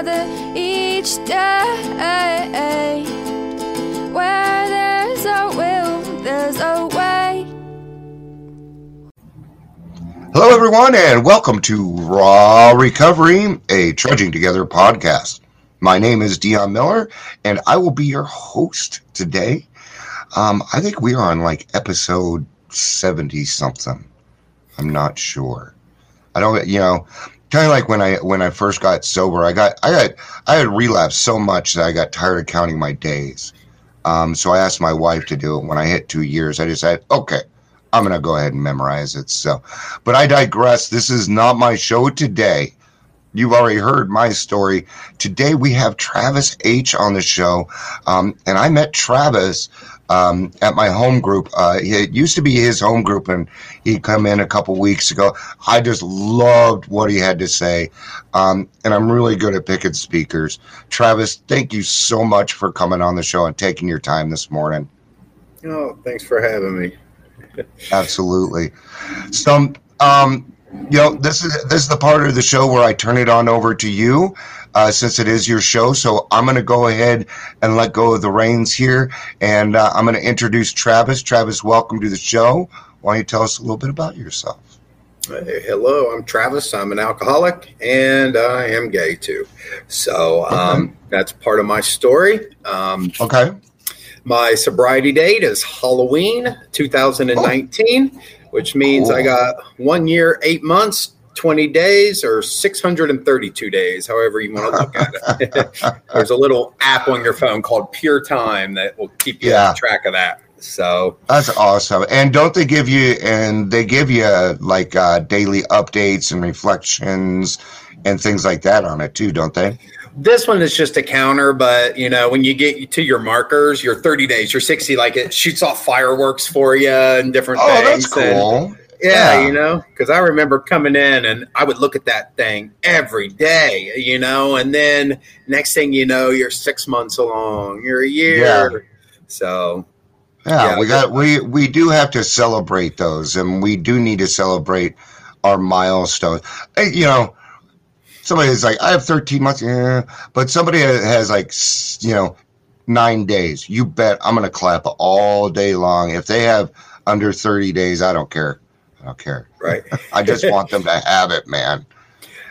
each day. Where there's a will, there's a way. Hello, everyone, and welcome to Raw Recovery, a Trudging Together podcast. My name is Dion Miller, and I will be your host today. Um, I think we are on like episode 70 something. I'm not sure. I don't, you know, kind of like when I when I first got sober, I got I got I had relapsed so much that I got tired of counting my days. Um, so I asked my wife to do it. When I hit two years, I decided, okay, I'm gonna go ahead and memorize it. So, but I digress. This is not my show today. You've already heard my story. Today we have Travis H on the show, um, and I met Travis um, at my home group. Uh, it used to be his home group, and he'd come in a couple weeks ago. I just loved what he had to say, um, and I'm really good at picking speakers. Travis, thank you so much for coming on the show and taking your time this morning. Oh, thanks for having me. Absolutely. So, um, you know, this is this is the part of the show where I turn it on over to you, uh, since it is your show. So I'm going to go ahead and let go of the reins here, and uh, I'm going to introduce Travis. Travis, welcome to the show. Why don't you tell us a little bit about yourself? Hey, hello, I'm Travis. I'm an alcoholic and I am gay too. So um, Okay. that's part of my story. Um, Okay. my sobriety date is Halloween 2019, which means I got one year, eight months, 20 days, or 632 days, however you want to look at it. There's a little app on your phone called Pure Time that will keep you Yeah. on track of that. So That's awesome. And don't they give you and they give you like uh, daily updates and reflections and things like that on it too, don't they? This one is just a counter, but you know, when you get to your markers, your 30 days, your 60, like it shoots off fireworks for you and different Oh, things. that's And, cool. yeah, Yeah. you know, because I remember coming in and I would look at that thing every day, you know, and then next thing you know, you're six months along, you're a year. Yeah. So, Yeah, Yeah, we got we we do have to celebrate those, and we do need to celebrate our milestones. You know, somebody's like, I have 13 months, yeah, but somebody has like, you know, nine days. You bet I'm gonna clap all day long. If they have under 30 days, I don't care. I don't care. right. I just want them to have it, man.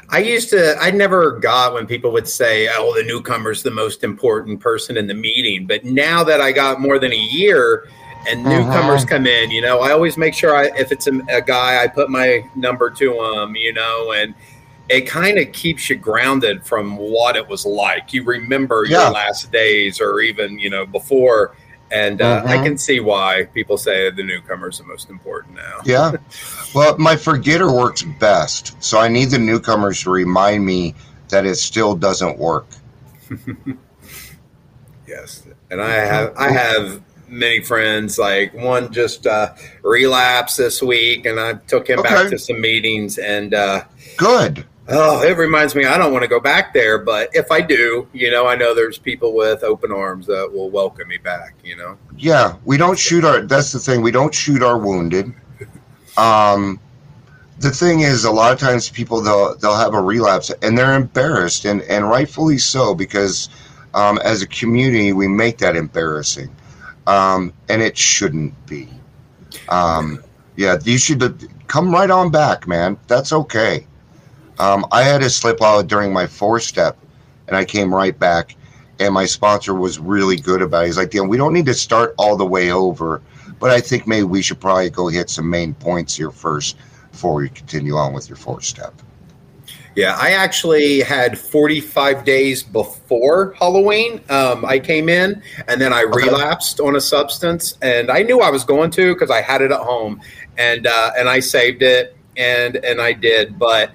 I used to, I never got when people would say, oh, the newcomer's the most important person in the meeting. But now that I got more than a year and uh-huh. newcomers come in, you know, I always make sure I, if it's a, a guy, I put my number to him, you know, and it kind of keeps you grounded from what it was like. You remember Yeah. your last days or even, you know, before. And uh, I Mhm. can see why people say the newcomer's the most important now. Yeah. Well, my forgetter works best, so I need the newcomers to remind me that it still doesn't work. Yes, and I have I have many friends. Like one just uh, relapsed this week, and I took him back to some meetings. And uh, Good. Oh, it reminds me I don't want to go back there, but if I do, you know, I know there's people with open arms that will welcome me back. You know, Yeah, we don't shoot our. That's the thing. We don't shoot our wounded. Um, the thing is, a lot of times people they'll they'll have a relapse and they're embarrassed, and and rightfully so because um, as a community we make that embarrassing, um, and it shouldn't be. Um, yeah, you should come right on back, man. That's okay. Um, I had a slip out during my four step, and I came right back. And my sponsor was really good about it. He's like, "Dan, we don't need to start all the way over, but I think maybe we should probably go hit some main points here first before we continue on with your four step." Yeah, I actually had 45 days before Halloween. Um, I came in and then I relapsed on a substance, and I knew I was going to because I had it at home, and uh, and I saved it, and and I did, but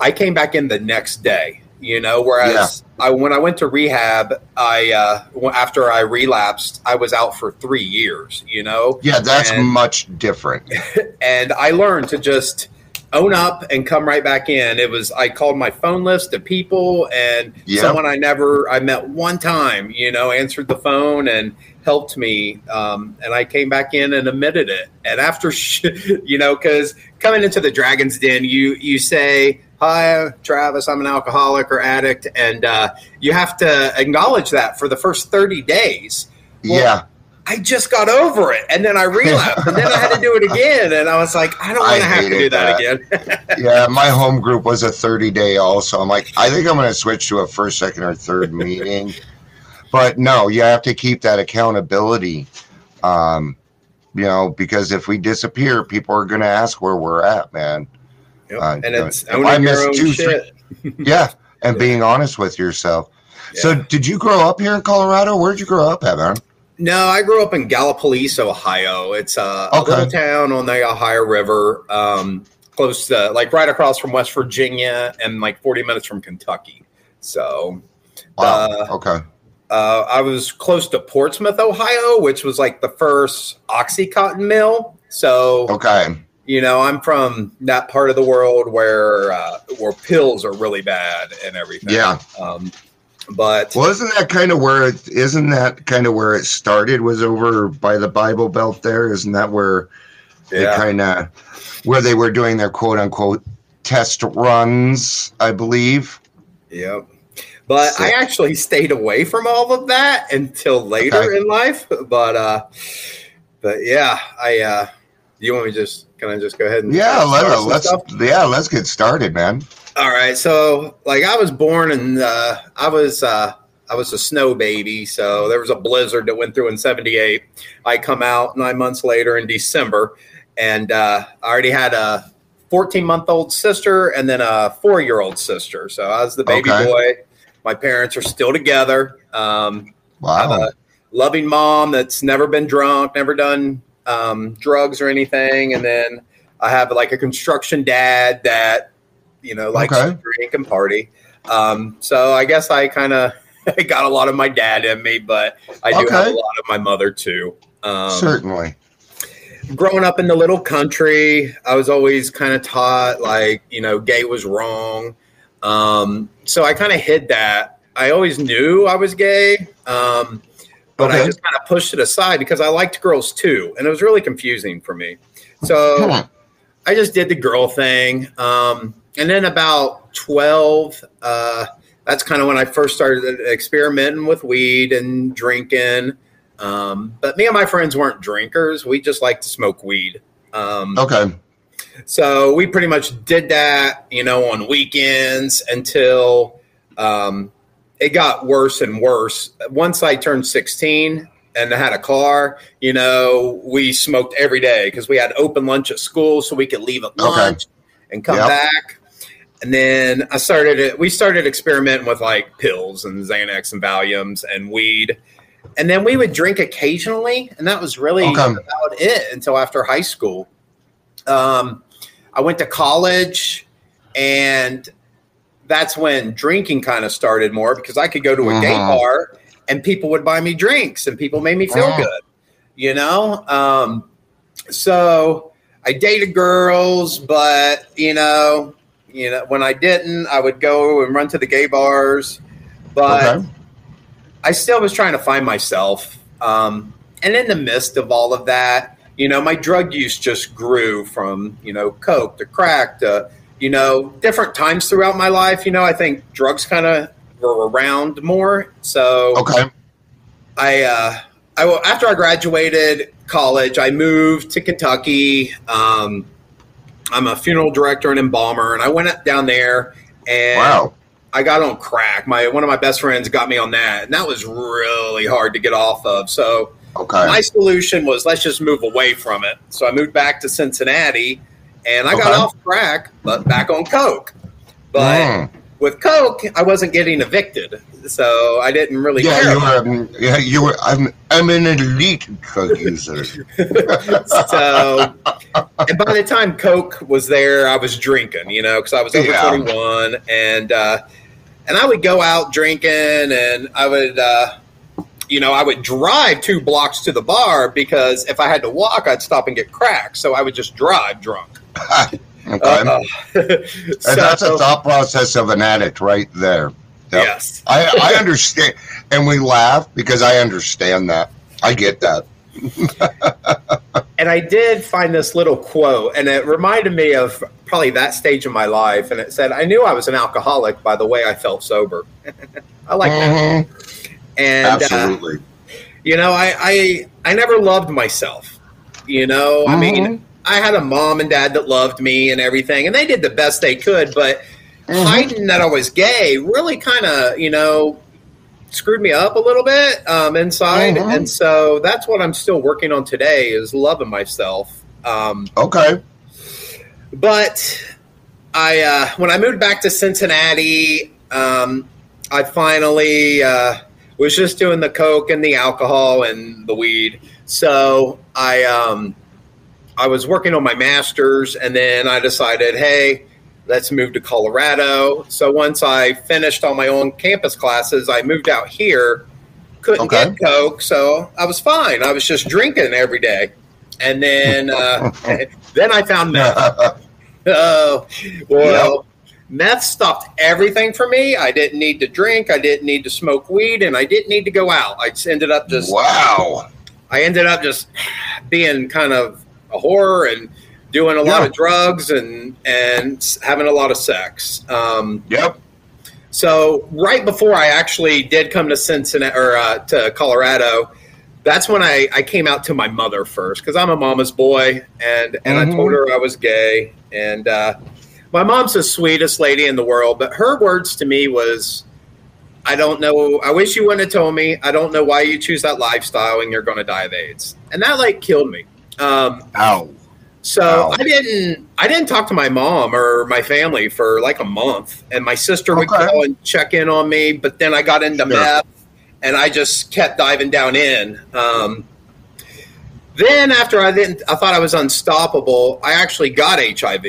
I came back in the next day. You know, whereas I when I went to rehab, I uh, after I relapsed, I was out for three years. You know, Yeah, that's And- much different. and I learned to just own up and come right back in. It was I called my phone list of people and Yeah. someone I never I met one time, you know, answered the phone and helped me. Um, and I came back in and admitted it. And after, sh- you know, because coming into the Dragon's Den, you you say. Hi, Travis. I'm an alcoholic or addict, and uh, you have to acknowledge that for the first 30 days. Well, yeah. I just got over it, and then I relapsed, and then I had to do it again, and I was like, I don't want to have to do hated that, again. Yeah, my home group was a 30 day also. I'm like, I think I'm going to switch to a first, second, or third meeting. But no, you have to keep that accountability. Um, you know, because if we disappear, people are going to ask where we're at, man. Yep. Uh, and it's I owning miss your own two, shit. Yeah, and Yeah. being honest with yourself. So, did you grow up here in Colorado? Where'd you grow up at? No, I grew up in Gallipolis, Ohio. It's a, a little town on the Ohio River, um, close to like right across from West Virginia, and like 40 minutes from Kentucky. So Wow. Uh, okay. uh, I was close to Portsmouth, Ohio, which was like the first OxyContin mill. So Okay. You know, I'm from that part of the world where uh, where pills are really bad and everything. Yeah. Um, but Well, isn't that kind of where it? Isn't that kind of where it started? Was over by the Bible Belt there? Isn't that where they kind of where they were doing their quote unquote test runs? I believe. yep. But I actually stayed away from all of that until later Okay. in life. But uh, but yeah, I. Uh, you want me to just can I just go ahead and Yeah, let, stuff? yeah, let's get started, man. All right, so like I was born and uh, I was uh, I was a snow baby, so there was a blizzard that went through in '78. I come out nine months later in December, and uh, I already had a 14 month old sister and then a four year old sister. So I was the baby Okay. boy. My parents are still together. Um, I have a loving mom that's never been drunk, never done um, drugs or anything, and then I have like a construction dad that you know likes Okay. to drink and party. Um, so I guess I kind of got a lot of my dad in me, but I do have a lot of my mother too. Um, Certainly. growing up in the little country, I was always kind of taught like, you know, gay was wrong. Um, so I kind of hid that. I always knew I was gay, um, but I just kind of pushed it aside because I liked girls too. And it was really confusing for me. So. I just did the girl thing. Um, and then about 12, uh, that's kind of when I first started experimenting with weed and drinking. Um, but me and my friends weren't drinkers. We just liked to smoke weed. Um, Okay. so we pretty much did that, you know, on weekends until um, it got worse and worse. Once I turned 16 and I had a car, you know, we smoked every day because we had open lunch at school so we could leave at Okay. lunch and come Yep. back. And then I started it. We started experimenting with like pills and Xanax and Valiums and weed. And then we would drink occasionally, and that was really Okay. about it until after high school. Um, I went to college, and that's when drinking kind of started more because I could go to a gay Mhm. bar and people would buy me drinks, and people made me feel Mhm. good, you know. Um, so I dated girls, but you know, you know, when I didn't, I would go and run to the gay bars, but. Okay. I still was trying to find myself. Um, and in the midst of all of that, you know, my drug use just grew from, you know, coke to crack to, you know, different times throughout my life. You know, I think drugs kind of were around more. So Okay. I, uh, I, after I graduated college, I moved to Kentucky. Um, I'm a funeral director and embalmer, and I went down there and Wow. I got on crack. My one of my best friends got me on that, and that was really hard to get off of. So Okay. my solution was let's just move away from it. So I moved back to Cincinnati, and I got off crack, but back on coke. But Mm. with coke, I wasn't getting evicted, so I didn't really Yeah, care. you were. um, Yeah, you were. I'm. I'm an elite coke user. so and by the time coke was there i was drinking you know because i was over Yeah. 21 and uh and i would go out drinking and i would uh you know i would drive two blocks to the bar because if i had to walk i'd stop and get crack so i would just drive drunk Okay. Uh, and that's a thought process of an addict right there. Yep. Yes. I, I understand. And we laugh because I understand that. I get that. and I did find this little quote, and it reminded me of probably that stage of my life. And it said, I knew I was an alcoholic by the way I felt sober. I like that. Mhm. And, uh, Absolutely. you know, I, I, I never loved myself. You know, I mean, Mhm. I had a mom and dad that loved me and everything, and they did the best they could, but Mhm. hiding that I was gay really kind of, you know, screwed me up a little bit um, inside. Mhm. And so that's what I'm still working on today is loving myself. Um, Okay. but I, uh, when I moved back to Cincinnati, um, I finally uh, was just doing the coke and the alcohol and the weed. So I, um, I was working on my master's, and then I decided, hey, let's move to Colorado. So once I finished all my own campus classes, I moved out here. Couldn't Okay. get coke, so I was fine. I was just drinking every day, and then uh, then I found meth. Oh, well, meth stopped everything for me. I didn't need to drink. I didn't need to smoke weed, and I didn't need to go out. I just ended up just. wow. I ended up just being kind of a whore and doing a lot Yeah. of drugs and and having a lot of sex. Um, Yep. so right before I actually did come to Cincinnati or uh, to Colorado, that's when I, I came out to my mother first because I'm a mama's boy, and and I Mhm. told her I was gay. And uh, my mom's the sweetest lady in the world, but her words to me was, "I don't know. I wish you wouldn't have told me. I don't know why you choose that lifestyle, and you're going to die of AIDS." And that like killed me. Um, Ow. so. I didn't I didn't talk to my mom or my family for like a month, and my sister would Okay. call and check in on me. But then I got into Sure. meth, and I just kept diving down in. Um, then after I didn't, I thought I was unstoppable. I actually got HIV,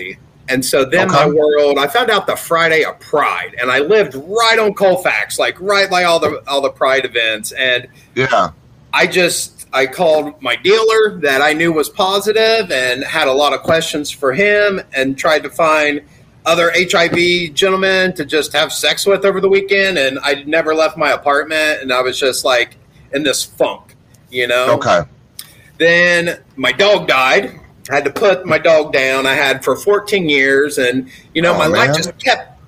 and so then my world. I found out the Friday of Pride, and I lived right on Colfax, like right by all the all the Pride events, and Yeah. I just I called my dealer that I knew was positive and had a lot of questions for him and tried to find other HIV gentlemen to just have sex with over the weekend and I never left my apartment and I was just like in this funk, you know. Okay. Then my dog died. I had to put my dog down. I had for 14 years and you know Oh, my man. life just kept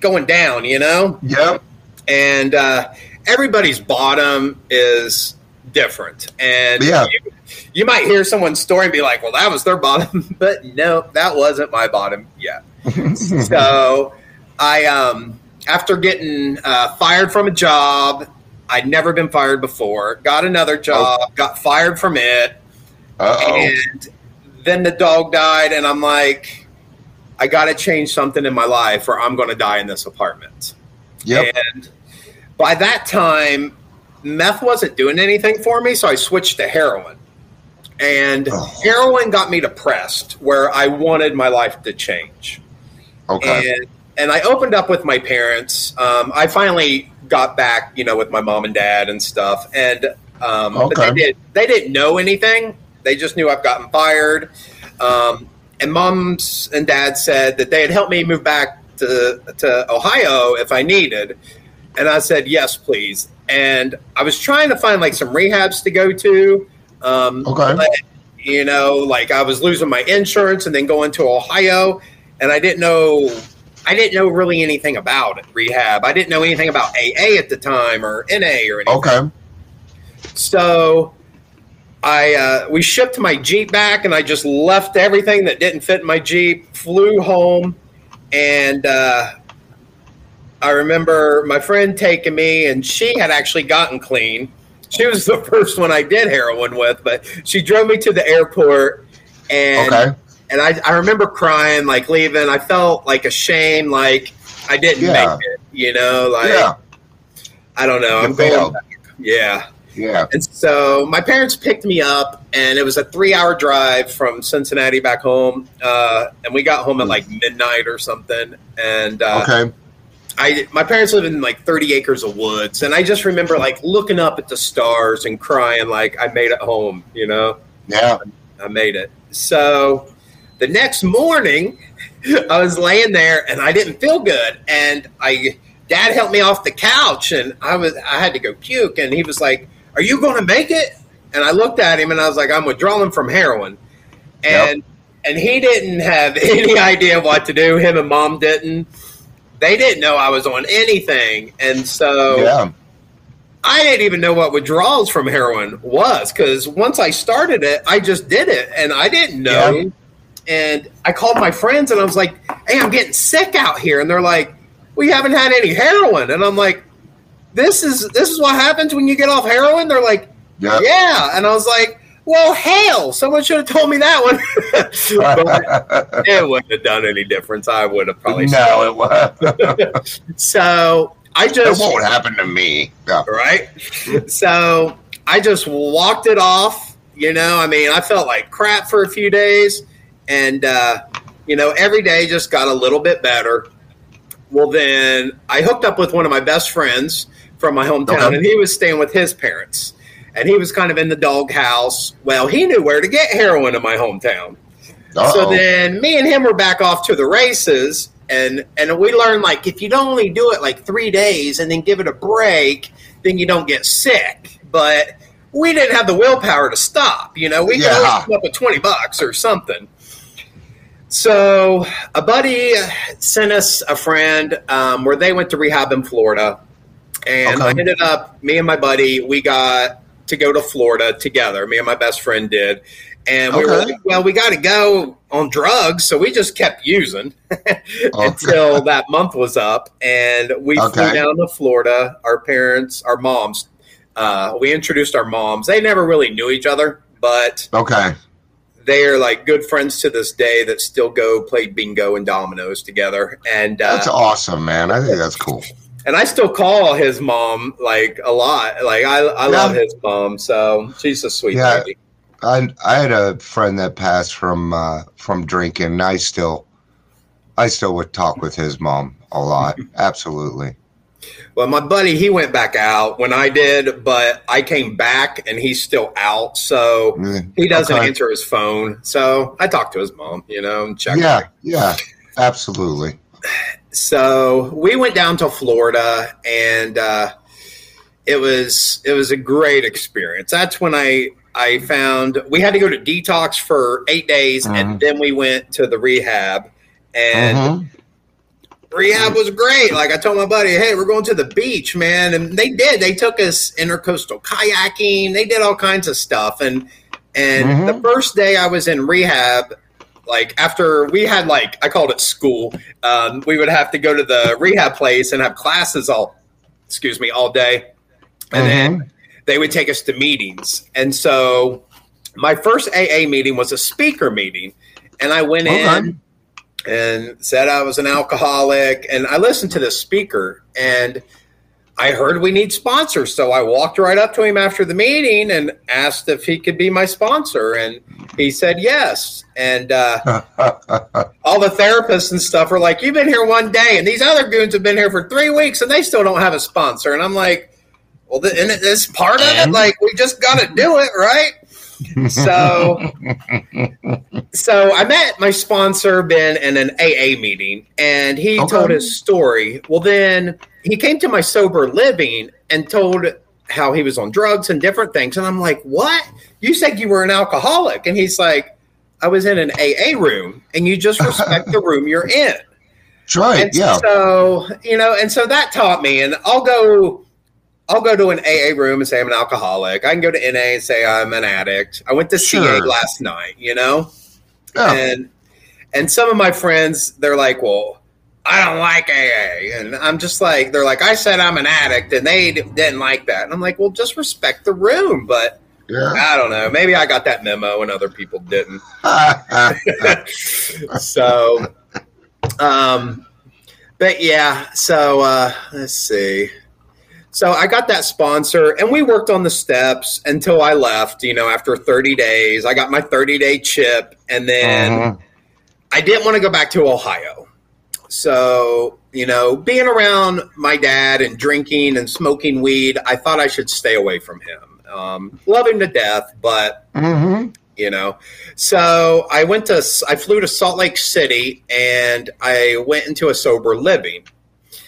going down, you know? Yep. and uh, everybody's bottom is different. And Yeah. you, you might hear someone's story and be like, "Well, that was their bottom," but no, that wasn't my bottom yet. so, I um, after getting uh, fired from a job, I'd never been fired before. Got another job, got fired from it, Uh oh. and then the dog died, and I'm like, I got to change something in my life, or I'm going to die in this apartment. Yep. And by that time, meth wasn't doing anything for me, so I switched to heroin. And Oh. heroin got me depressed, where I wanted my life to change. Okay. And and I opened up with my parents. Um, I finally got back, you know, with my mom and dad and stuff. And um, but Okay. they did they didn't know anything. They just knew I've gotten fired. Um, and moms and dad said that they had helped me move back to to Ohio if I needed. And I said yes, please. And I was trying to find like some rehabs to go to. Um, Okay. but, you know, like I was losing my insurance and then going to Ohio, and I didn't know. I didn't know really anything about it, rehab. I didn't know anything about AA at the time or NA or anything. Okay. So I uh, we shipped my Jeep back, and I just left everything that didn't fit in my Jeep. Flew home, and uh, I remember my friend taking me, and she had actually gotten clean. She was the first one I did heroin with, but she drove me to the airport, and Okay. and I, I remember crying, like leaving. I felt like ashamed, like I didn't Yeah. make it. You know, like Yeah. I don't know. You I'm going. Back. Yeah. Yeah. And so my parents picked me up, and it was a three-hour drive from Cincinnati back home. Uh, and we got home at like midnight or something. And uh, Okay. I, my parents live in like 30 acres of woods, and I just remember like looking up at the stars and crying, like I made it home. You know, Yeah. I made it. So the next morning, I was laying there and I didn't feel good, and I dad helped me off the couch, and I was I had to go puke, and he was like, "Are you going to make it?" And I looked at him and I was like, "I'm withdrawing from heroin," and Yep. and he didn't have any idea what to do. Him and mom didn't. They didn't know I was on anything, and so Yeah. I didn't even know what withdrawals from heroin was because once I started it, I just did it and I didn't know. Yeah. And I called my friends and I was like, hey, I'm getting sick out here. And they're like, we haven't had any heroin. And I'm like, this is this is what happens when you get off heroin? They're like, Yeah. yeah. And I was like, well, hell, someone should have told me that one. it wouldn't have done any difference. I would have probably no, it was. So I It just won't happen to me. Yeah. right? so I just walked it off. You know, I mean, I felt like crap for a few days, and uh, you know, every day just got a little bit better. Well, then I hooked up with one of my best friends from my hometown, Okay. and he was staying with his parents, and he was kind of in the doghouse. Well, he knew where to get heroin in my hometown. So Uh-oh. then me and him were back off to the races and and we learned like if you don't only do it like three days and then give it a break, then you don't get sick. But we didn't have the willpower to stop. You know, we could Yeah. always come up with twenty bucks or something. So a buddy sent us a friend um, where they went to rehab in Florida, and I ended up me and my buddy we got to go to Florida together. Me and my best friend did, and we were like, well, we got to go on drugs, so we just kept using until that month was up, and we flew down to Florida. Our parents, our moms, uh, we introduced our moms. They never really knew each other, but Okay. they are like good friends to this day that still go play bingo and dominoes together. And uh, That's awesome, man. I think that's cool. And I still call his mom like a lot. Like I, I love his mom, so she's a sweet Yeah. lady. I I had a friend that passed from uh, from drinking. And I still I still would talk with his mom a lot. Absolutely. Well, my buddy, he went back out when I did, but I came back and he's still out, so Mm, he doesn't okay. answer his phone. So I talked to his mom, you know, and checked. Yeah, yeah, absolutely. so we went down to Florida, and uh, it was it was a great experience. That's when I I found we had to go to detox for eight days, Mhm. and then we went to the rehab, and Mhm. rehab was great. Like I told my buddy, hey, we're going to the beach, man, and they did. They took us intercoastal kayaking. They did all kinds of stuff, and and Mhm. the first day I was in rehab. Like after we had like I called it school, um, we would have to go to the rehab place and have classes all, excuse me, all day, and then Mhm. they would take us to meetings. And so my first AA meeting was a speaker meeting. And I went Okay. in and said I was an alcoholic. And I listened to the speaker and I heard we need sponsors. So I walked right up to him after the meeting and asked if he could be my sponsor. And he said yes. And uh, all the therapists and stuff are like, You've been here one day, and these other goons have been here for three weeks and they still don't have a sponsor. And I'm like, Well, th- and it's part of it. Like, we just got to do it, right? So so I met my sponsor Ben in an AA meeting and he Okay. told his story. Well then he came to my sober living and told how he was on drugs and different things and I'm like, "What? You said you were an alcoholic." And he's like, "I was in an AA room and you just respect the room you're in." That's right. And Yeah. so, you know, and so that taught me and I'll go I'll go to an AA room and say I'm an alcoholic. I can go to NA and say I'm an addict. I went to CA last night, you know? Yeah. And and some of my friends, they're like, "Well, I don't like AA," and I'm just like, they're like, "I said I'm an addict," and they d- didn't like that, and I'm like, "Well, just respect the room." But Yeah. I don't know. Maybe I got that memo and other people didn't. so, um, but yeah. So uh, let's see. So I got that sponsor, and we worked on the steps until I left. You know, after 30 days, I got my 30 day chip, and then. Mhm. I didn't want to go back to Ohio. So, you know, being around my dad and drinking and smoking weed, I thought I should stay away from him. Um, love him to death, but Mhm. you know. So I went to I flew to Salt Lake City and I went into a sober living.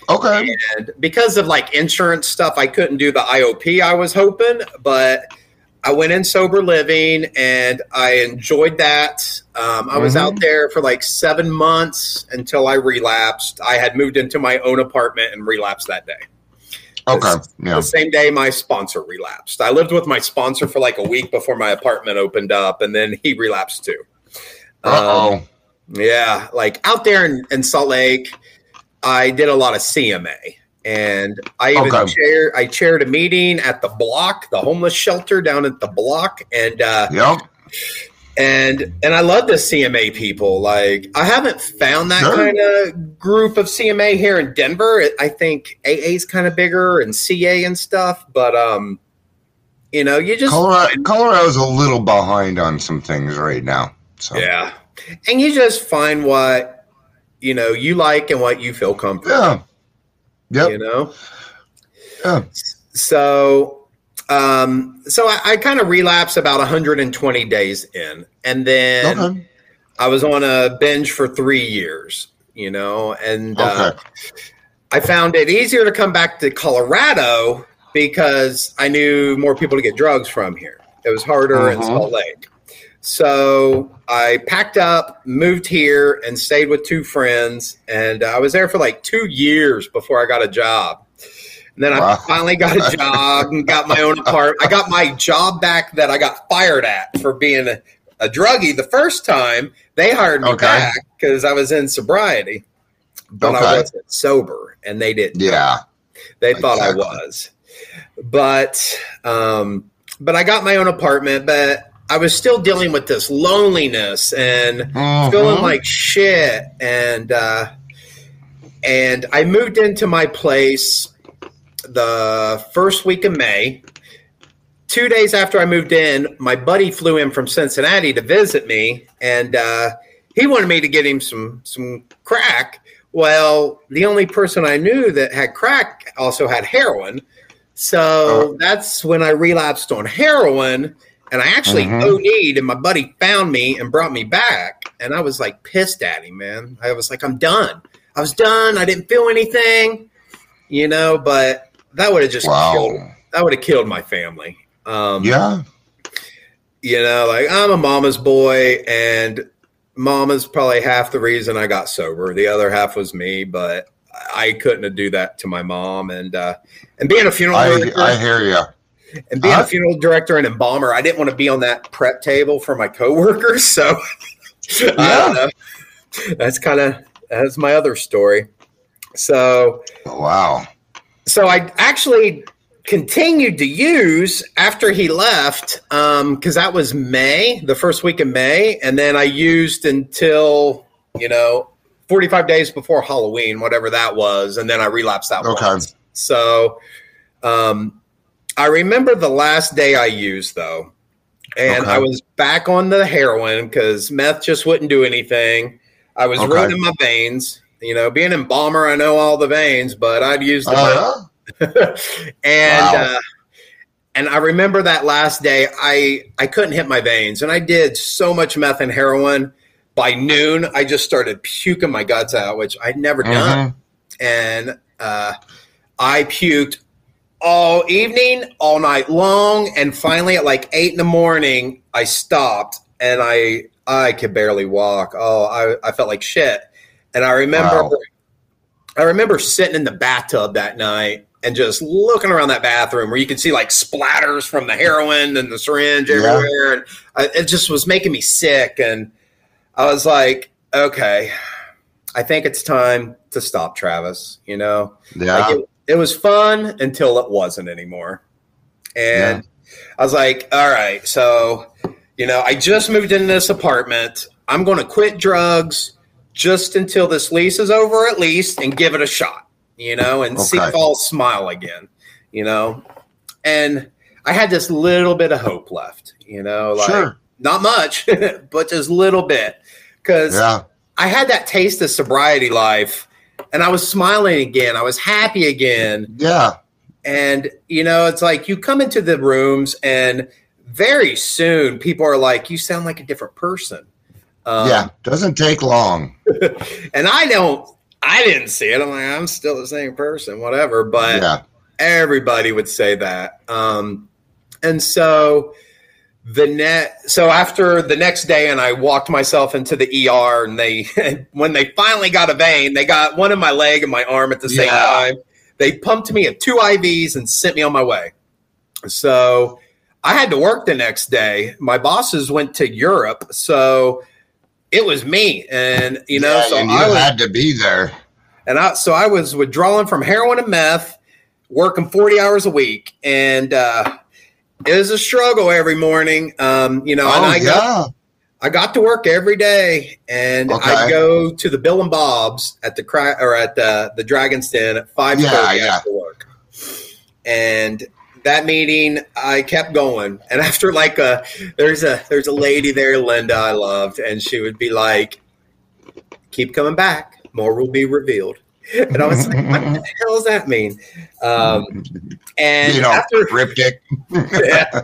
Okay. And because of like insurance stuff, I couldn't do the IOP I was hoping, but I went in sober living and I enjoyed that. Um, I was Mhm. out there for like seven months until I relapsed. I had moved into my own apartment and relapsed that day. Okay. Yeah. The same day my sponsor relapsed. I lived with my sponsor for like a week before my apartment opened up, and then he relapsed too. Uh Um, yeah, like out there in, in Salt Lake, I did a lot of CMA, and I even Okay. chaired. I chaired a meeting at the block, the homeless shelter down at the block, and uh. Yep. and and I love the CMA people. Like I haven't found that Sure. kind of group of CMA here in Denver. I think AA is kind of bigger and CA and stuff, but um, you know, you just Colorado, Colorado's a little behind on some things right now. So yeah, and you just find what you know you like and what you feel comfortable. yeah. Yep. You know, Yeah. so um, so I, I kind of relapsed about 120 days in, and then. Okay. I was on a binge for three years, you know, and uh, Okay. I found it easier to come back to Colorado because I knew more people to get drugs from here. It was harder in Mhm. Salt Lake. So I packed up, moved here, and stayed with two friends. And I was there for like two years before I got a job. And then I finally got a job and got my own apartment. I got my job back that I got fired at for being a, a druggie the first time. They hired me Okay. back because I was in sobriety, but I wasn't sober, and they didn't. Yeah. They thought I was. But um but I got my own apartment, but I was still dealing with this loneliness and Mhm. feeling like shit and uh and I moved into my place the first week of May. Two days after I moved in, my buddy flew in from Cincinnati to visit me, and uh, he wanted me to get him some some crack. Well, the only person I knew that had crack also had heroin, so that's when I relapsed on heroin, and I actually Mhm. OD'd. And my buddy found me and brought me back, and I was like pissed at him, man. I was like, I'm done. I was done. I didn't feel anything, you know. But that would have just killed. Wow. That would have killed my family. Um, Yeah. you know, like I'm a mama's boy, and mama's probably half the reason I got sober. The other half was me, but I couldn't do that to my mom. And uh, and being a funeral I director, I hear you. And being Huh? a funeral director and embalmer, I didn't want to be on that prep table for my coworkers. So I don't know. That's kind of that's my other story. So Wow. so I actually continued to use after he left um, because that was May, the first week of May, and then I used until you know 45 days before Halloween, whatever that was, and then I relapsed that Okay. once. So um, I remember the last day I used though, and Okay. I was back on the heroin because meth just wouldn't do anything. I was Okay. ruining my veins. You know, being an embalmer, I know all the veins, but I'd use the Uh, and Wow. uh, and I remember that last day, I I couldn't hit my veins, and I did so much meth and heroin. By noon, I just started puking my guts out, which I'd never done, mhm. and uh, I puked all evening, all night long, and finally at like eight in the morning, I stopped, and I I could barely walk. Oh, I I felt like shit, and I remember. Wow. I remember sitting in the bathtub that night and just looking around that bathroom where you could see like splatters from the heroin and the syringe Yeah. everywhere. And I, it just was making me sick. And I was like, okay, I think it's time to stop, Travis. You know, Yeah. like it, it was fun until it wasn't anymore. And I was like, all right, so, you know, I just moved into this apartment. I'm going to quit drugs just until this lease is over, at least, and give it a shot, you know, and see if I'll smile again, you know. And I had this little bit of hope left, you know, like Sure. not much, but just a little bit. Because Yeah. I had that taste of sobriety life and I was smiling again. I was happy again. Yeah. And, you know, it's like you come into the rooms and very soon people are like, "You sound like a different person." Um, yeah, doesn't take long. and I don't, I didn't see it. I'm like, I'm still the same person, whatever. But Yeah. everybody would say that. Um, and so the net, so after the next day, and I walked myself into the ER, and they, when they finally got a vein, they got one in my leg and my arm at the same Yeah. time. They pumped me at two IVs and sent me on my way. So I had to work the next day. My bosses went to Europe, so it was me, and you know, Yeah, so and you I was, had to be there. and I, so I was withdrawing from heroin and meth, working 40 hours a week. And uh, it was a struggle every morning. Um, you know, and oh, I, yeah. got, I got to work every day and Okay. I'd go to the Bill and Bob's at the cry or at the, the Dragon's Den at 5 Yeah, yeah. after work. And that meeting, I kept going. And after like a, there's a, there's a lady there, Linda, I loved, and she would be like, keep coming back. More will be revealed. And I was like, what the hell does that mean? Um, and you know, after, cryptic. yeah.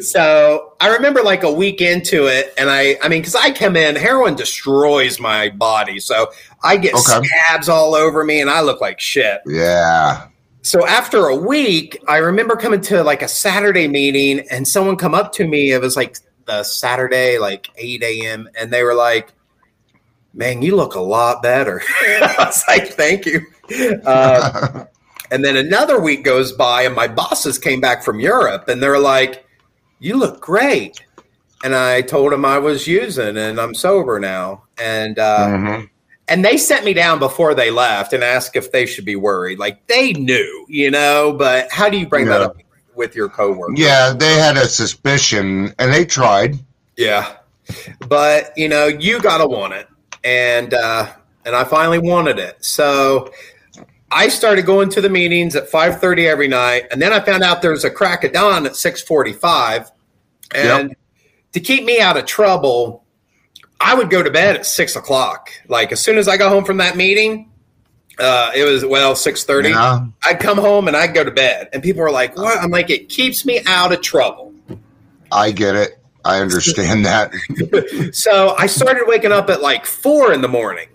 so I remember like a week into it, and I, I mean, because I come in, heroin destroys my body, so I get Okay. scabs all over me, and I look like shit. Yeah. So after a week, I remember coming to like a Saturday meeting, and someone come up to me. It was like the Saturday, like eight a.m., and they were like, "Man, you look a lot better." I was like, "Thank you." Uh, and then another week goes by, and my bosses came back from Europe, and they're like, "You look great." And I told them I was using, and I'm sober now. And uh, Mhm. and they sent me down before they left and asked if they should be worried. Like they knew, you know. But how do you bring that up with your coworker? Yeah, they had a suspicion and they tried. Yeah. But you know, you gotta want it. And uh and I finally wanted it. So I started going to the meetings at 5:30 every night, and then I found out there's a crack of dawn at 6:45. And to keep me out of trouble, I would go to bed at six o'clock. Like as soon as I got home from that meeting, uh, it was well 6:30. Yeah. I'd come home and I'd go to bed, and people were like, "What?" I'm like, "It keeps me out of trouble." I get it. I understand that. So I started waking up at like four in the morning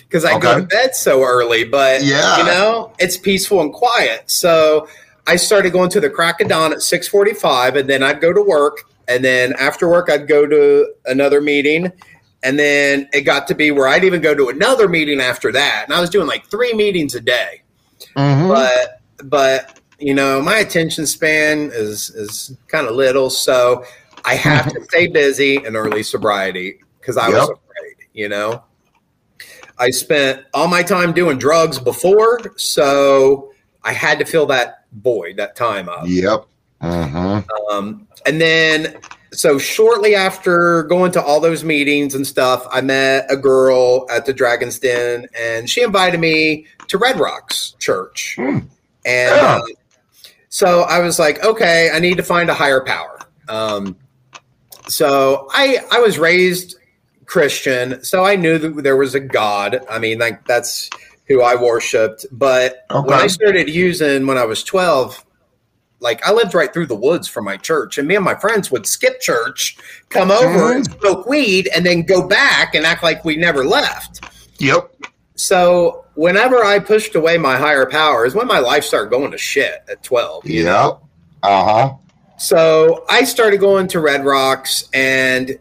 because I go to bed so early. But Yeah. you know, it's peaceful and quiet. So I started going to the crack of dawn at six forty-five, and then I'd go to work, and then after work I'd go to another meeting, and then it got to be where I'd even go to another meeting after that, and I was doing like three meetings a day. Mhm. But but you know, my attention span is is kind of little, so I have to stay busy in early sobriety because I was afraid. You know, I spent all my time doing drugs before, so I had to fill that void, that time up. Yep. hmm Um, and then, so shortly after going to all those meetings and stuff, I met a girl at the Dragon's Den, and she invited me to Red Rocks Church. Hmm. And Yeah. uh, so I was like, okay, I need to find a higher power. Um, so I I was raised Christian, so I knew that there was a God. I mean, like that's who I worshipped. But when I started using when I was twelve, like I lived right through the woods from my church, and me and my friends would skip church, come over and smoke weed, and then go back and act like we never left. Yep. So whenever I pushed away my higher powers, when my life started going to shit at twelve. you know? Yep. Uh huh. So I started going to Red Rocks, and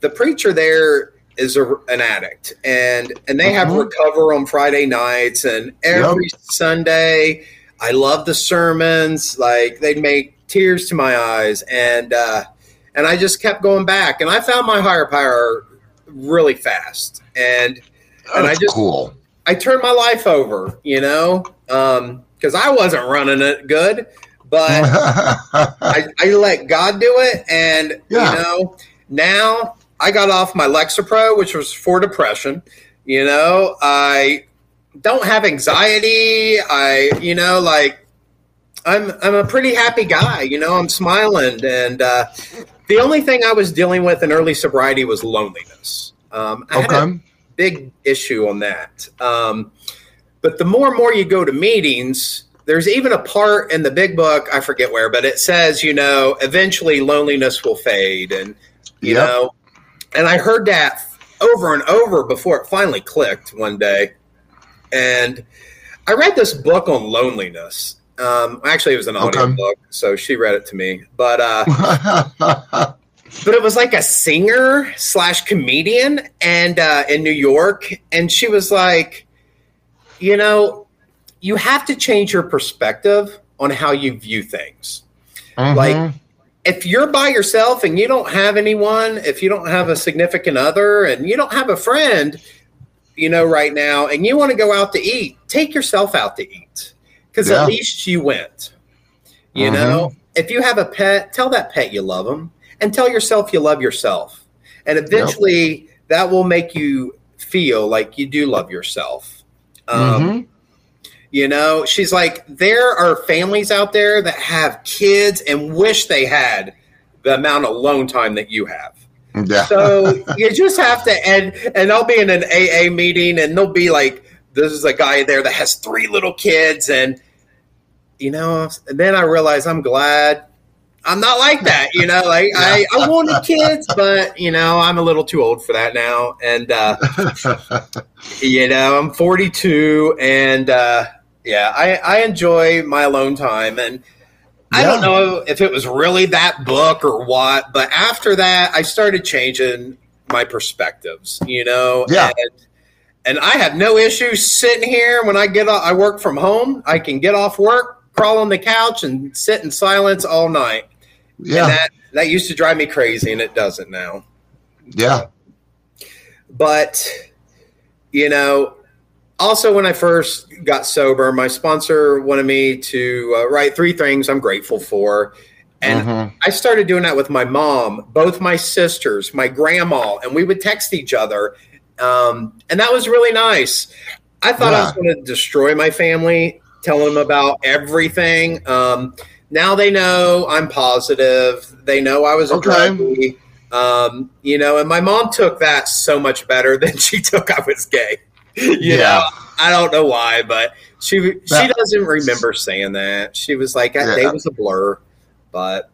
the preacher there is a, an addict, and and they have Mhm. recover on Friday nights, and every Sunday, I love the sermons. Like they'd make tears to my eyes, and uh, and I just kept going back, and I found my higher power really fast, and And I just- cool. I turned my life over, you know, because I wasn't running it good, but. I, I let God do it, and Yeah. you know, now I got off my Lexapro, which was for depression. You know, I don't have anxiety. I, you know, like I'm I'm a pretty happy guy. You know, I'm smiling, and uh, the only thing I was dealing with in early sobriety was loneliness. Um, I had a okay. big issue on that. Um, but the more and more you go to meetings, there's even a part in the big book I forget where, but it says you know eventually loneliness will fade, and you Yep. know, and I heard that over and over before it finally clicked one day, and I read this book on loneliness. Um, actually, it was an audio Okay. book, so she read it to me, but. uh but it was like a singer slash comedian and uh, in New York, and she was like, you know, you have to change your perspective on how you view things. Like, Mhm. if you're by yourself and you don't have anyone, if you don't have a significant other and you don't have a friend, you know, right now, and you want to go out to eat, take yourself out to eat because Yeah. at least you went. You Mhm. know, if you have a pet, tell that pet you love them and tell yourself you love yourself. And eventually that will make you feel like you do love yourself. Um, Mhm. You know, she's like, there are families out there that have kids and wish they had the amount of alone time that you have. yeah. So you just have to, and and I'll be in an AA meeting, and they'll be like, this is a guy there that has three little kids, and you know, and then I realize I'm glad I'm not like that. You know, like I I wanted kids, but you know, I'm a little too old for that now, and uh, you know, I'm 42, and uh, yeah, I I enjoy my alone time, and I don't know if it was really that book or what, but after that, I started changing my perspectives. You know, Yeah. and, and I have no issue sitting here when I get off, I work from home. I can get off work, crawl on the couch, and sit in silence all night. And yeah. that that used to drive me crazy, and it doesn't now. Yeah. But you know, also when I first got sober, my sponsor wanted me to uh, write three things I'm grateful for, and Mhm. I started doing that with my mom, both my sisters, my grandma, and we would text each other. Um, and that was really nice. I thought I was going to destroy my family, telling them about everything. Um, now they know I'm positive. They know I was a Okay. druggie. Um, you know, and my mom took that so much better than she took I was gay. you Yeah. know, I don't know why, but she she That- doesn't remember saying that. She was like, that day Yeah. was a blur, but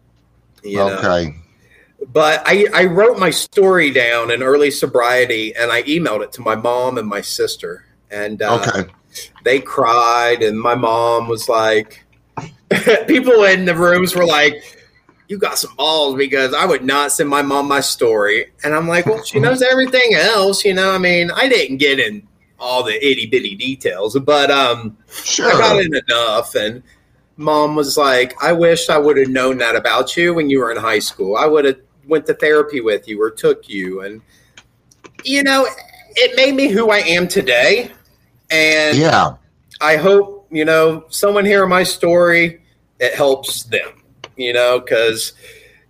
you know. Okay. But I, I wrote my story down in early sobriety and I emailed it to my mom and my sister. And uh, Okay. they cried, and my mom was like, people in the rooms were like, you got some balls because I would not send my mom my story. And I'm like, well, she knows everything else. You know, I mean, I didn't get in all the itty bitty details, but um, Sure. I got in enough. And mom was like, I wish I would have known that about you when you were in high school. I would have went to therapy with you or took you. And, you know, it made me who I am today. And Yeah. I hope, you know, someone hearing my story, it helps them, you know, because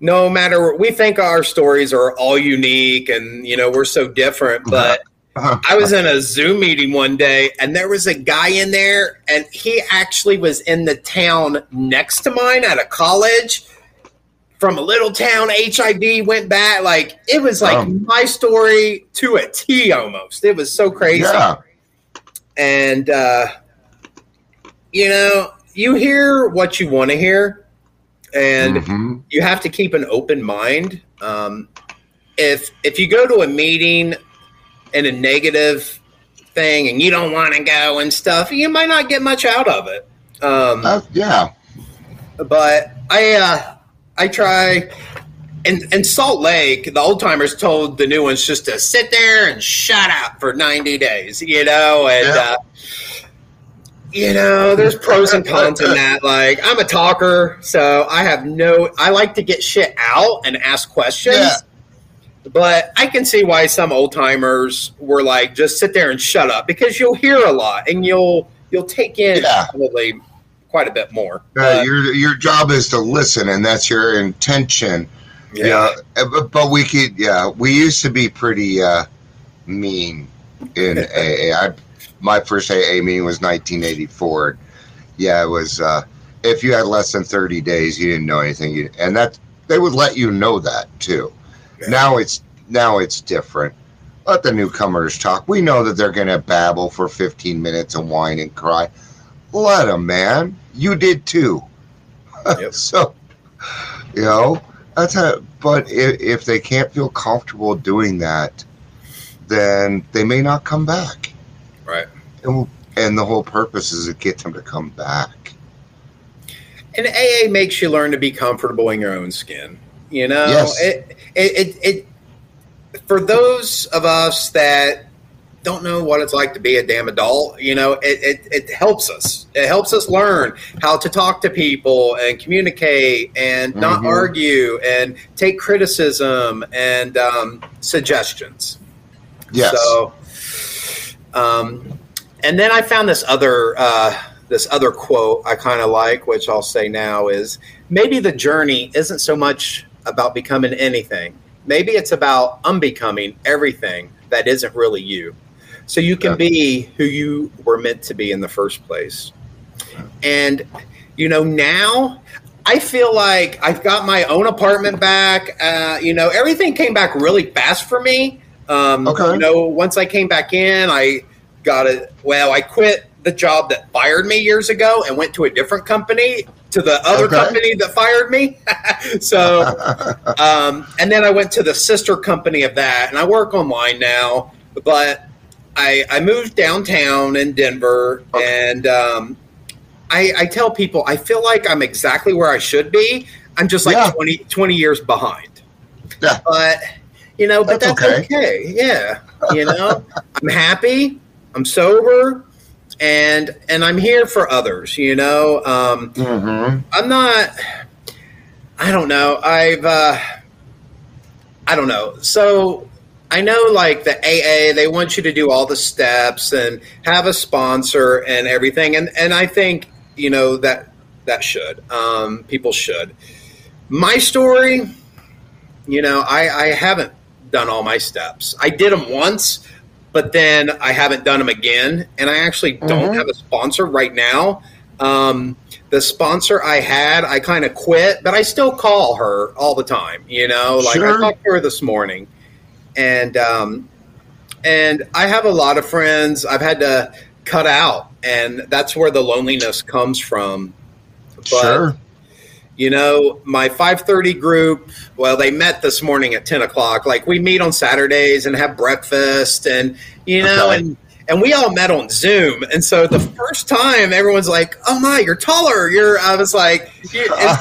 no matter, we think our stories are all unique and, you know, we're so different, but I was in a Zoom meeting one day and there was a guy in there and he actually was in the town next to mine at a college from a little town. HIV went back. Like it was like Oh. my story to a T almost. It was so crazy. Yeah. And, uh, you know, you hear what you want to hear and Mhm. you have to keep an open mind. Um, if if you go to a meeting in a negative thing and you don't want to go and stuff, you might not get much out of it. Um, Uh, yeah. but I uh, I try. And, in Salt Lake, the old timers told the new ones just to sit there and shut up for 90 days, you know, and Yeah. uh, you know, there's pros and cons in that. Like, I'm a talker, so I have no, I like to get shit out and ask questions. Yeah. But I can see why some old timers were like, just sit there and shut up because you'll hear a lot and you'll you'll take in Yeah. probably quite a bit more. Uh, your your job is to listen, and that's your intention. Yeah, uh, but, but we could. Yeah, we used to be pretty uh, mean in AA. I, my first AA meeting was 1984. Yeah, it was. Uh, if you had less than 30 days, you didn't know anything, you, and that they would let you know that too. Yeah. Now it's now it's different. Let the newcomers talk. We know that they're going to babble for 15 minutes and whine and cry. let them, man. You did too. Yep. so, you know, that's how. But if, if they can't feel comfortable doing that, then they may not come back. Right. And, and the whole purpose is to get them to come back. And AA makes you learn to be comfortable in your own skin. You know, Yes. it, it, it, it, for those of us that don't know what it's like to be a damn adult, you know, it, it, it helps us. It helps us learn how to talk to people and communicate and not Mhm. argue and take criticism and um, suggestions. Yes. So, um, and then I found this other uh, this other quote I kind of like, which I'll say now is maybe the journey isn't so much about becoming anything. Maybe it's about unbecoming everything that isn't really you. So you can be who you were meant to be in the first place. And you know now I feel like I've got my own apartment back. Uh, you know, everything came back really fast for me. Um, Okay. You know, once I came back in, I got it. Well, I quit the job that fired me years ago and went to a different company to the other Okay. company that fired me. so, um, and then I went to the sister company of that, and I work online now. But I, I moved downtown in Denver, Okay. and um, I, I tell people I feel like I'm exactly where I should be. I'm just like Yeah. 20, 20 years behind. Yeah. But you know, but That's that's, okay. okay. Yeah. You know, I'm happy. I'm sober, and and I'm here for others. You know, um, hmm I'm not. I don't know. I've. Uh, I don't know. So I know, like the AA, they want you to do all the steps and have a sponsor and everything, and and I think you know that that should. Um, people should. My story, you know, I, I haven't done all my steps. I did them once, but then I haven't done them again, and I actually don't Mhm. have a sponsor right now. Um, the sponsor I had, I kind of quit, but I still call her all the time. You know, like Sure. I talked to her this morning, and um, and I have a lot of friends I've had to cut out, and that's where the loneliness comes from. But, sure. You know, my 5:30 group. Well, they met this morning at 10 o'clock. Like we meet on Saturdays and have breakfast, and you know, Okay. and and we all met on Zoom. And so the first time, everyone's like, "Oh my, you're taller." You're. I was like, "It's just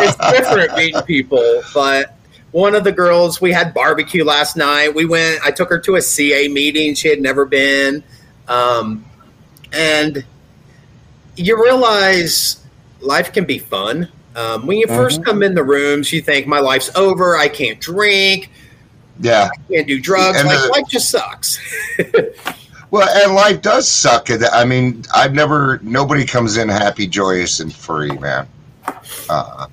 it's different meeting people. But one of the girls, we had barbecue last night. We went. I took her to a CA meeting. She had never been, um, and you realize life can be fun. Um, when you 1st Mhm. come in the rooms, you think my life's over. I can't drink. yeah. I can't do drugs. And like the- life just sucks. Well, and life does suck. I mean, I've never, nobody comes in happy, joyous, and free, man. Uh,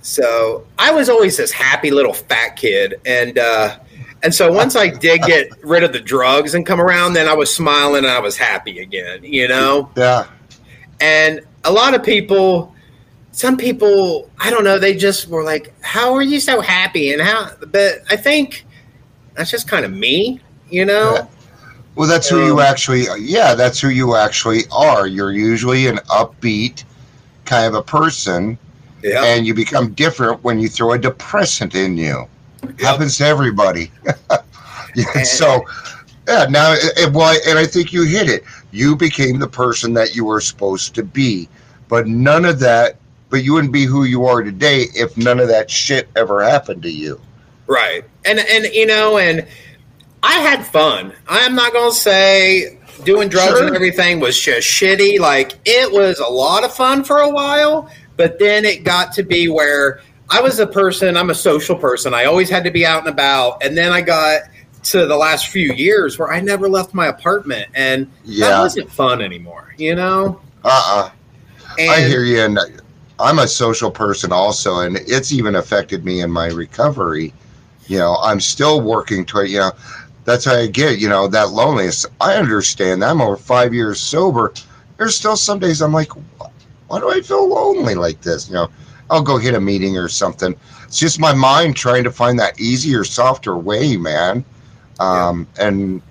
So I was always this happy little fat kid, and uh, and so once I did get rid of the drugs and come around, then I was smiling and I was happy again, you know. yeah. And a lot of people, some people, I don't know, they just were like, "How are you so happy?" And how, but I think that's just kind of me, you know. Well, that's who Um, you actually, yeah, that's who you actually are. You're usually an upbeat kind of a person, Yeah, and you become different when you throw a depressant in you. Happens to everybody. yeah, so, yeah, now, it, it- well, and I think you hit it. You became the person that you were supposed to be, but none of that, but you wouldn't be who you are today if none of that shit ever happened to you. Right. And and you know, and I had fun. I'm not gonna say doing drugs Sure. and everything was just shitty. Like it was a lot of fun for a while, but then it got to be where I was a person, I'm a social person. I always had to be out and about. And then I got to the last few years where I never left my apartment and that wasn't fun anymore, you know? Uh uh And I hear you, and I'm a social person also, and it's even affected me in my recovery. You know, I'm still working to it. You know, that's how I get. You know, that loneliness. I understand. that. I'm over five years sober. There's still some days I'm like, why do I feel lonely like this? You know, I'll go hit a meeting or something. It's just my mind trying to find that easier, softer way, man. Um, And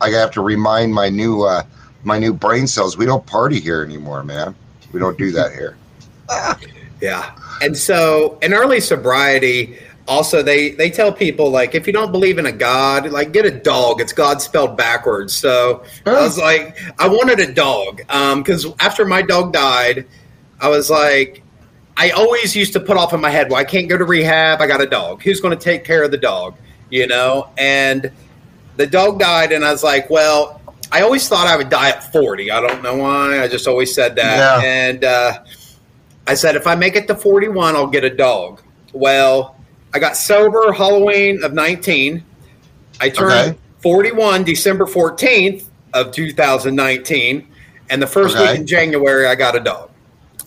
I have to remind my new uh, my new brain cells. We don't party here anymore, man. We don't do that here. Yeah. And so in early sobriety, also they they tell people like if you don't believe in a god, like get a dog. It's God spelled backwards. So I was like, I wanted a dog because after my dog died, I was like, I always used to put off in my head, well, I can't go to rehab. I got a dog. Who's going to take care of the dog? You know, and the dog died, and I was like, well, I always thought I would die at 40. I don't know why. I just always said that. Yeah. And uh, I said, if I make it to 41, I'll get a dog. Well, I got sober Halloween of 19. I turned Okay. 41 December 14th of 2019. And the first Okay. week in January, I got a dog.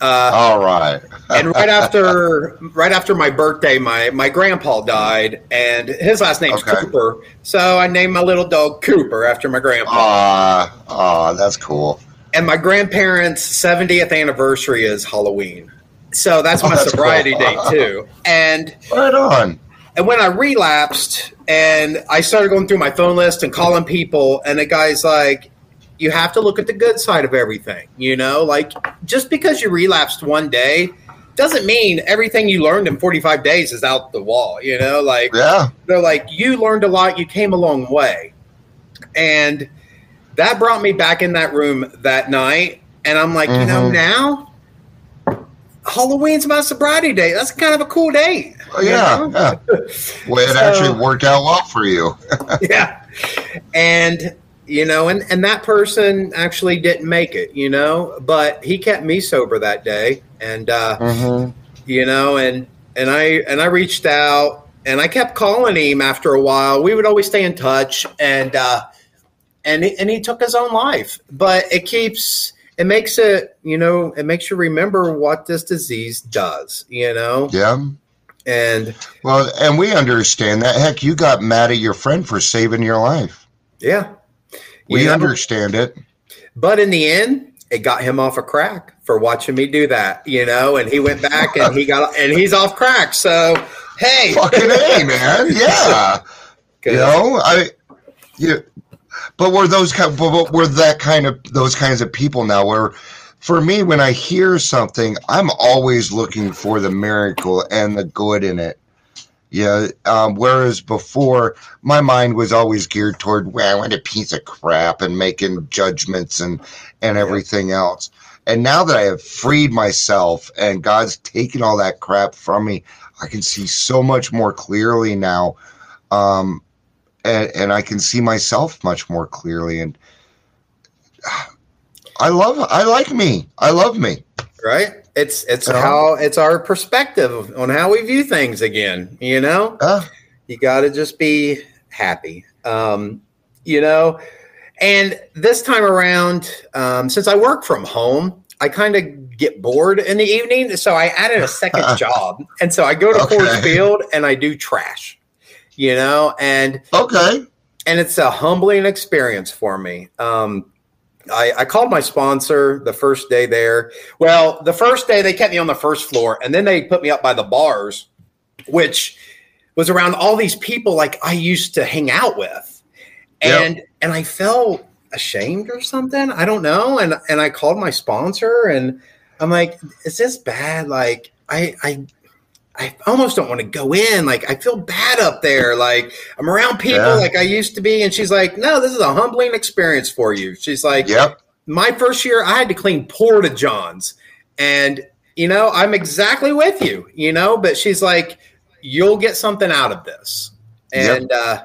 Uh, All right. and right after right after my birthday, my my grandpa died, and his last name's Okay. Cooper. So I named my little dog Cooper after my grandpa. Ah, ah, that's cool. And my grandparents' 70th anniversary is Halloween. So that's Oh, my that's sobriety cool. date too. And Right on. and when I relapsed and I started going through my phone list and calling people, and the guy's like, you have to look at the good side of everything. You know, like just because you relapsed one day doesn't mean everything you learned in 45 days is out the wall. You know, like Yeah. they're like, you learned a lot, you came a long way. And that brought me back in that room that night. And I'm like, you know, Mhm. now Halloween's my sobriety day. That's kind of a cool day. Oh, you yeah. know? yeah. Well, it So- actually worked out well for you. yeah. And you know, and and that person actually didn't make it, you know, but he kept me sober that day and uh Mm-hmm. you know, and and I and I reached out and I kept calling him after a while. We would always stay in touch and uh and he, and he took his own life. But it keeps it makes it, you know, it makes you remember what this disease does, you know? Yeah. And Well, and we understand that. Heck, you got mad at your friend for saving your life. yeah. We You know? understand it. But in the end, it got him off a crack for watching me do that, you know, and he went back and he got and he's off crack. So hey, Fucking A, man. Yeah. You know, I, you, but we're those kind, but we're that kind of those kinds of people now. Where, for me, when I hear something, I'm always looking for the miracle and the good in it. Yeah. Um, whereas before, my mind was always geared toward, well, I what a piece of crap, and making judgments and and Yeah. everything else. And now that I have freed myself and God's taken all that crap from me, I can see so much more clearly now. Um, and, and I can see myself much more clearly. And I love, I like me. I love me. right? It's it's Yeah. how it's our perspective on how we view things again, you know? Uh, You got to just be happy. Um, you know, and this time around, um, since I work from home, I kind of get bored in the evening. So I added a second job. And so I go to Okay. Ford Field and I do trash, you know, and okay. and it's a humbling experience for me. Um, I, I called my sponsor the first day there. Well, the first day they kept me on the first floor, and then they put me up by the bars, which was around all these people like I used to hang out with, Yep. and and I felt ashamed or something. I don't know, and and I called my sponsor, and I'm like, "Is this bad? Like, I I." I almost don't want to go in. Like I feel bad up there. Like I'm around people Yeah. like I used to be. And she's like, no, this is a humbling experience for you. She's like, Yep. my first year, I had to clean porta johns. And, you know, I'm exactly with you, you know, but she's like, you'll get something out of this. Yep. And, uh,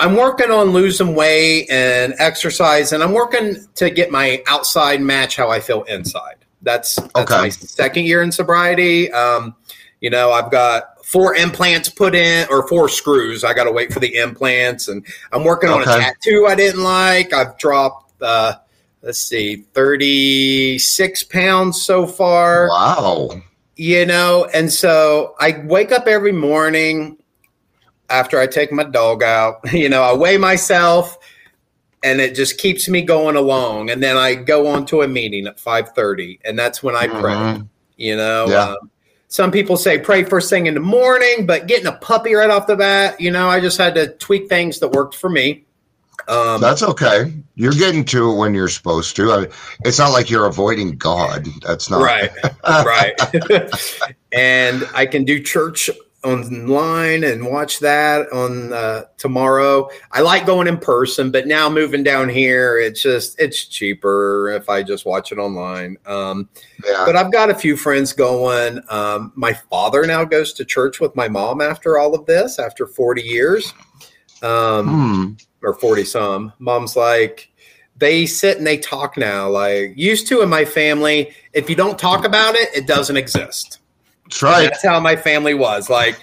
I'm working on losing weight and exercise, and I'm working to get my outside match how I feel inside. That's, that's Okay. my second year in sobriety. Um, you know, I've got four implants put in or four screws. I got to wait for the implants, and I'm working on a tattoo I didn't like. I've dropped, uh, let's see, 36 pounds so far Wow. you know and so i wake up every morning after i take my dog out you know i weigh myself and it just keeps me going along and then i go on to a meeting at 5.30 and that's when i pray Mhm. you know Yeah. um, some people say pray first thing in the morning but getting a puppy right off the bat you know i just had to tweak things that worked for me Um, That's okay. You're getting to it when you're supposed to. I mean, it's not like you're avoiding God. That's not right, right. and I can do church online and watch that on uh, tomorrow. I like going in person, but now moving down here, it's just it's cheaper if I just watch it online. Um, Yeah. but I've got a few friends going. Um, my father now goes to church with my mom after all of this, after 40 years. Um, Hmm. or 40 some. Mom's like, they sit and they talk now. Like, used to in my family, if you don't talk about it, it doesn't exist. That's right. That's how my family was. Like,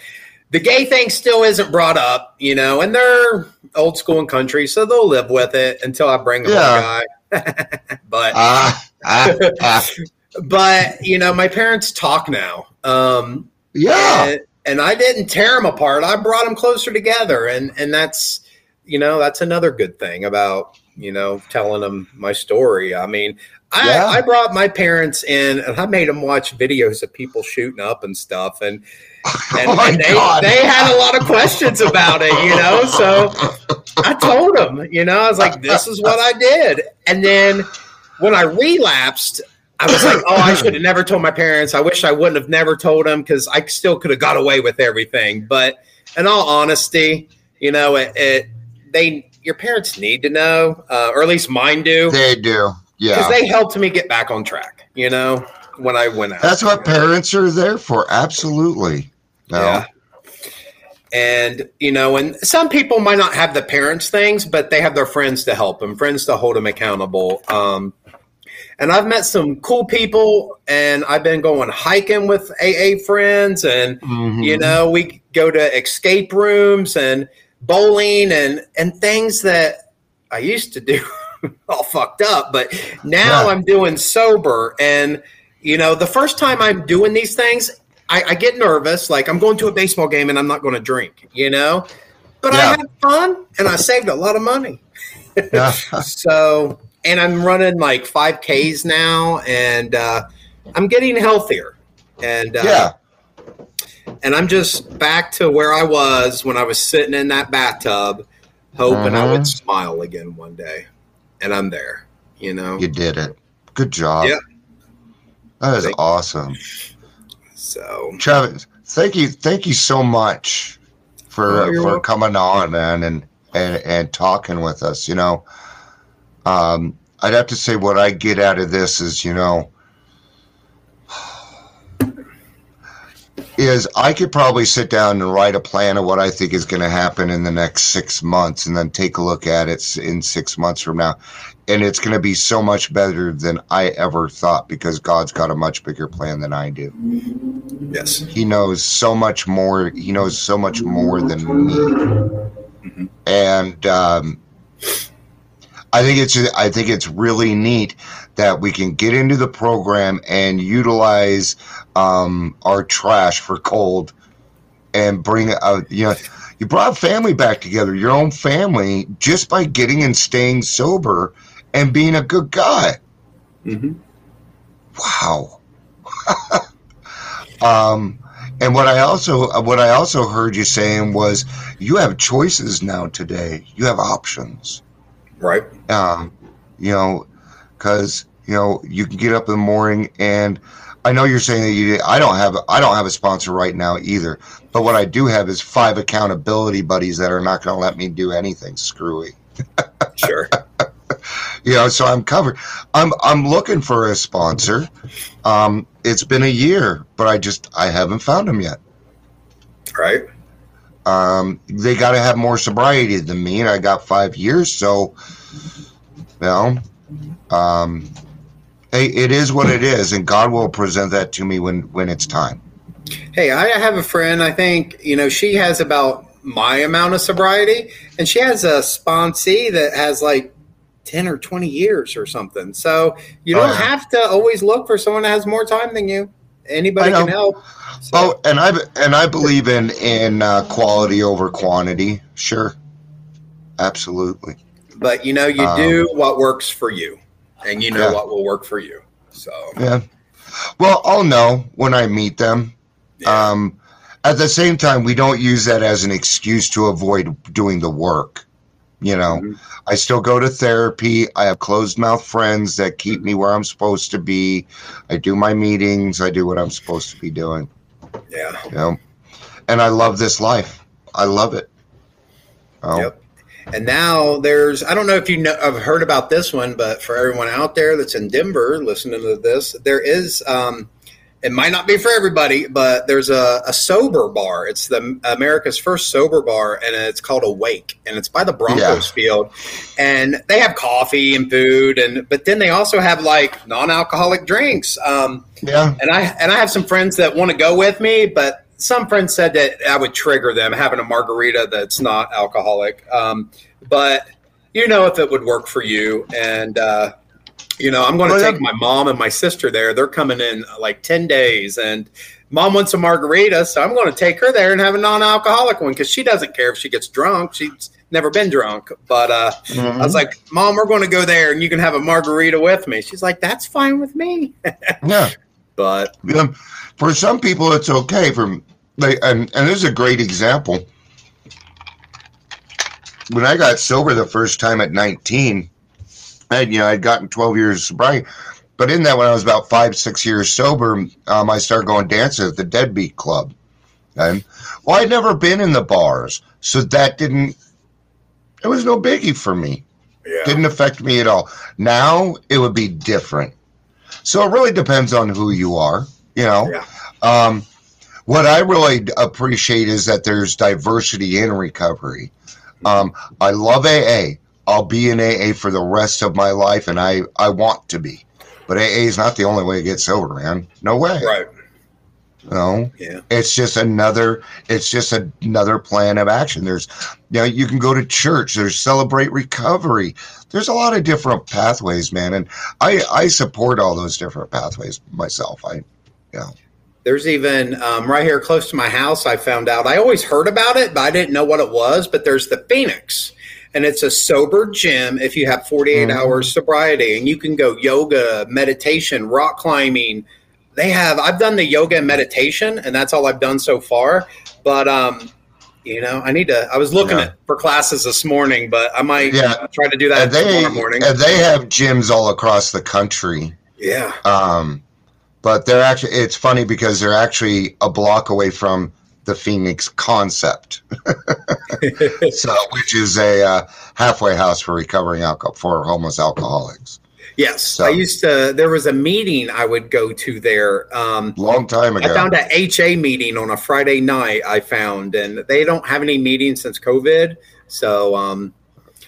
the gay thing still isn't brought up, you know, and they're old school and country, so they'll live with it until I bring them Yeah. a guy. but Ah, ah, ah. but you know, my parents talk now. Um, Yeah. and, and I didn't tear them apart. I brought them closer together, and and that's you know that's another good thing about you know telling them my story. I mean, I, Yeah. I brought my parents in, and I made them watch videos of people shooting up and stuff, and and, oh and they God. they had a lot of questions about it, you know. So I told them, you know, I was like, this is what I did. And then when I relapsed, I was like, oh, I should have never told my parents. I wish I wouldn't have never told them because I still could have got away with everything. But in all honesty, you know, it, it they your parents need to know, uh, or at least mine do, they do. Yeah, because they helped me get back on track. You know, when I went out. That's what parents are there for. Absolutely. No. Yeah. And you know, and some people might not have the parents things, but they have their friends to help them, friends to hold them accountable. Um, and I've met some cool people, and I've been going hiking with AA friends, and Mhm. you know, we go to escape rooms and bowling and and things that I used to do all fucked up, but now Yeah. I'm doing sober. And you know, the first time I'm doing these things, I, I get nervous. Like I'm going to a baseball game and I'm not going to drink, you know. But I Yeah. had fun and I saved a lot of money. Yeah. So, and I'm running like 5Ks now, and uh, I'm getting healthier. And uh, yeah. And I'm just back to where I was when I was sitting in that bathtub, hoping I Mhm. would smile again one day. And I'm there, you know. You did it. Good job. Yeah. That is Thank- awesome. So Travis, thank you, thank you so much for Oh, for welcome. coming on, man, and and and talking with us. You know, um, I'd have to say what I get out of this is, you know, is I could probably sit down and write a plan of what I think is going to happen in the next six months, and then take a look at it in six months from now, and it's going to be so much better than I ever thought because God's got a much bigger plan than I do. Yes, he knows so much more he knows so much more than me. And um, i think it's i think it's really neat that we can get into the program and utilize um, our trash for cold and bring a you know you brought family back together your own family just by getting and staying sober and being a good guy. Mm-hmm. wow. Um and what i also what i also heard you saying was you have choices now today. You have options. Right, um you know because you know you can get up in the morning and i know you're saying that you i don't have i don't have a sponsor right now either but what i do have is five accountability buddies that are not going to let me do anything. Screwy sure, you know so i'm covered. I'm i'm looking for a sponsor. Um it's been a year but i just i haven't found them yet. Right, um they got to have more sobriety than me and i got five years so you know um it is what it is and god will present that to me when when it's time Hey, I have a friend. I think you know she has about my amount of sobriety, and she has a sponsee that has like ten or twenty years or something. So you Oh, don't yeah. have to always look for someone that has more time than you. Anybody can help. So, oh and i and i believe in in uh, quality over quantity sure absolutely but you know, you um, do what works for you, and you know Yeah. what will work for you. So yeah well i'll know when i meet them yeah. Um, at the same time, we don't use that as an excuse to avoid doing the work. You know, Mhm. I still go to therapy. I have closed mouth friends that keep me where I'm supposed to be. I do my meetings. I do what I'm supposed to be doing. Yeah. You know, and I love this life. I love it. Oh, Yep. And now there's, I don't know if you know, have heard about this one, but for everyone out there that's in Denver listening to this, there is, um, it might not be for everybody, but there's a, a sober bar. It's the America's first sober bar, and it's called Awake, and it's by the Broncos Yeah. field. And they have coffee and food, and but then they also have like non-alcoholic drinks. Um, yeah. and I and I have some friends that want to go with me, but some friends said that I would trigger them having a margarita that's not alcoholic. Um, but you know if it would work for you, and uh, you know I'm going to take my mom and my sister there. They're coming in like ten days, and mom wants a margarita, so I'm going to take her there and have a non-alcoholic one because she doesn't care if she gets drunk. She's never been drunk, but uh, Mhm. I was like, "Mom, we're going to go there, and you can have a margarita with me." She's like, "That's fine with me," yeah. But Um, for some people, it's okay. For they, and and this is a great example. When I got sober the first time at 19, and you know I'd gotten 12 years sobriety, but in that when I was about five six years sober, um, I started going dancing at the Deadbeat Club. And well, I'd never been in the bars, so that didn't. It was no biggie for me yeah. didn't affect me at all. Now it would be different. So it really depends on who you are, you know. Yeah. Um, what I really appreciate is that there's diversity in recovery. Um, I love AA. I'll be in AA for the rest of my life, and I, I want to be. But AA is not the only way to get sober, man. No way. Right. No. Yeah. It's just another. It's just another plan of action. There's, you know, you can go to church. There's celebrate recovery. There's a lot of different pathways, man, and I I support all those different pathways myself. I, yeah. There's even um, right here close to my house. I found out. I always heard about it, but I didn't know what it was. But there's the Phoenix, and it's a sober gym. If you have 48 Mhm. hours sobriety, and you can go yoga, meditation, rock climbing. They have. I've done the yoga and meditation, and that's all I've done so far. But um, you know, I need to. I was looking Yeah. at for classes this morning, but I might Yeah. try to do that and they tomorrow morning. they have gyms all across the country. yeah. Um, but they're actually it's funny because they're actually a block away from the Phoenix Concept, so which is a uh, halfway house for recovering alcohol for homeless alcoholics. Yes, So- I used to. There was a meeting I would go to there. Um, Long time ago. I found a HA meeting on a Friday night. I found, and they don't have any meetings since COVID. So, um,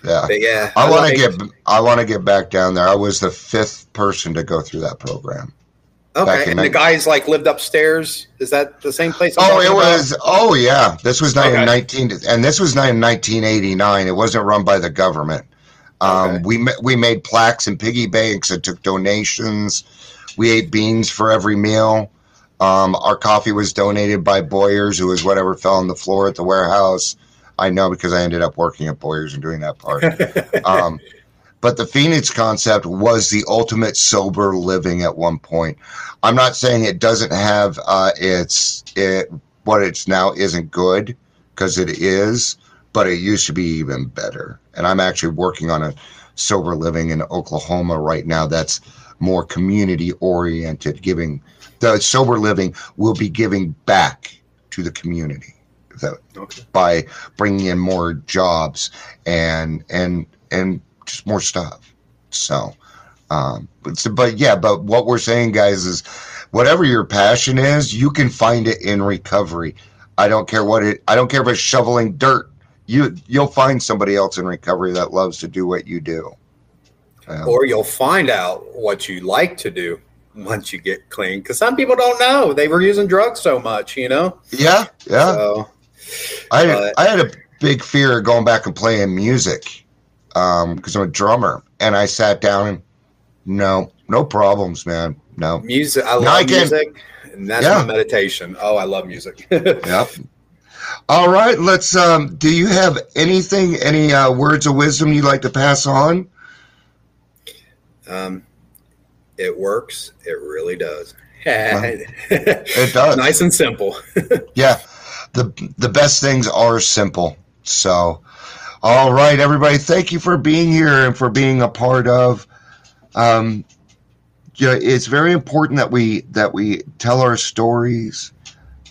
yeah. yeah, I want like- to get I want to get back down there. I was the fifth person to go through that program. okay. And the guys like lived upstairs. Is that the same place? I'm Oh, it about? was. Oh, yeah. This was Okay. in nineteen, and this was in nineteen eighty nine. It wasn't run by the government. Um, Okay. We we made plaques and piggy banks and took donations. We ate beans for every meal. Um, our coffee was donated by Boyers, who was whatever fell on the floor at the warehouse. I know because I ended up working at Boyers and doing that part. um, but the Phoenix concept was the ultimate sober living at one point. I'm not saying it doesn't have uh, its it what it's now isn't good because it is, but it used to be even better. And I'm actually working on a sober living in Oklahoma right now that's more community oriented, giving the sober living will be giving back to the community that, Okay. by bringing in more jobs and and and just more stuff. So, um, but, so- but yeah, but what we're saying, guys, is whatever your passion is, you can find it in recovery. I don't care what it. I don't care if it's shoveling dirt. You you'll find somebody else in recovery that loves to do what you do. Um, or you'll find out what you like to do once you get clean. Because some people don't know they were using drugs so much. You know. yeah, yeah. So, I but- I had a big fear of going back and playing music because I'm a drummer, and I sat down and no, no problems, man. No, music. I love I music, and that's Yeah. my meditation. Oh, I love music. Yep. All right, let's. Um, do you have anything, any uh, words of wisdom you'd like to pass on? Um, it works. It really does. It does. Nice and simple. Yeah, the the best things are simple. So, All right, everybody. Thank you for being here and for being a part of. Um, yeah, it's very important that we that we tell our stories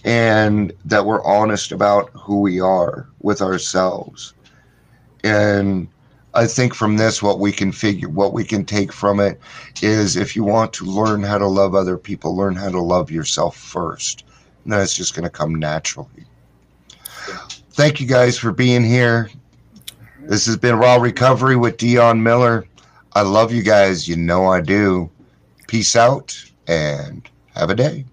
and that we're honest about who we are with ourselves. And I think from this, what we can figure, what we can take from it is if you want to learn how to love other people, learn how to love yourself first. And then it's just going to come naturally. Thank you guys for being here. This has been Raw Recovery with Dion Miller. I love you guys. You know I do. Peace out and have a day.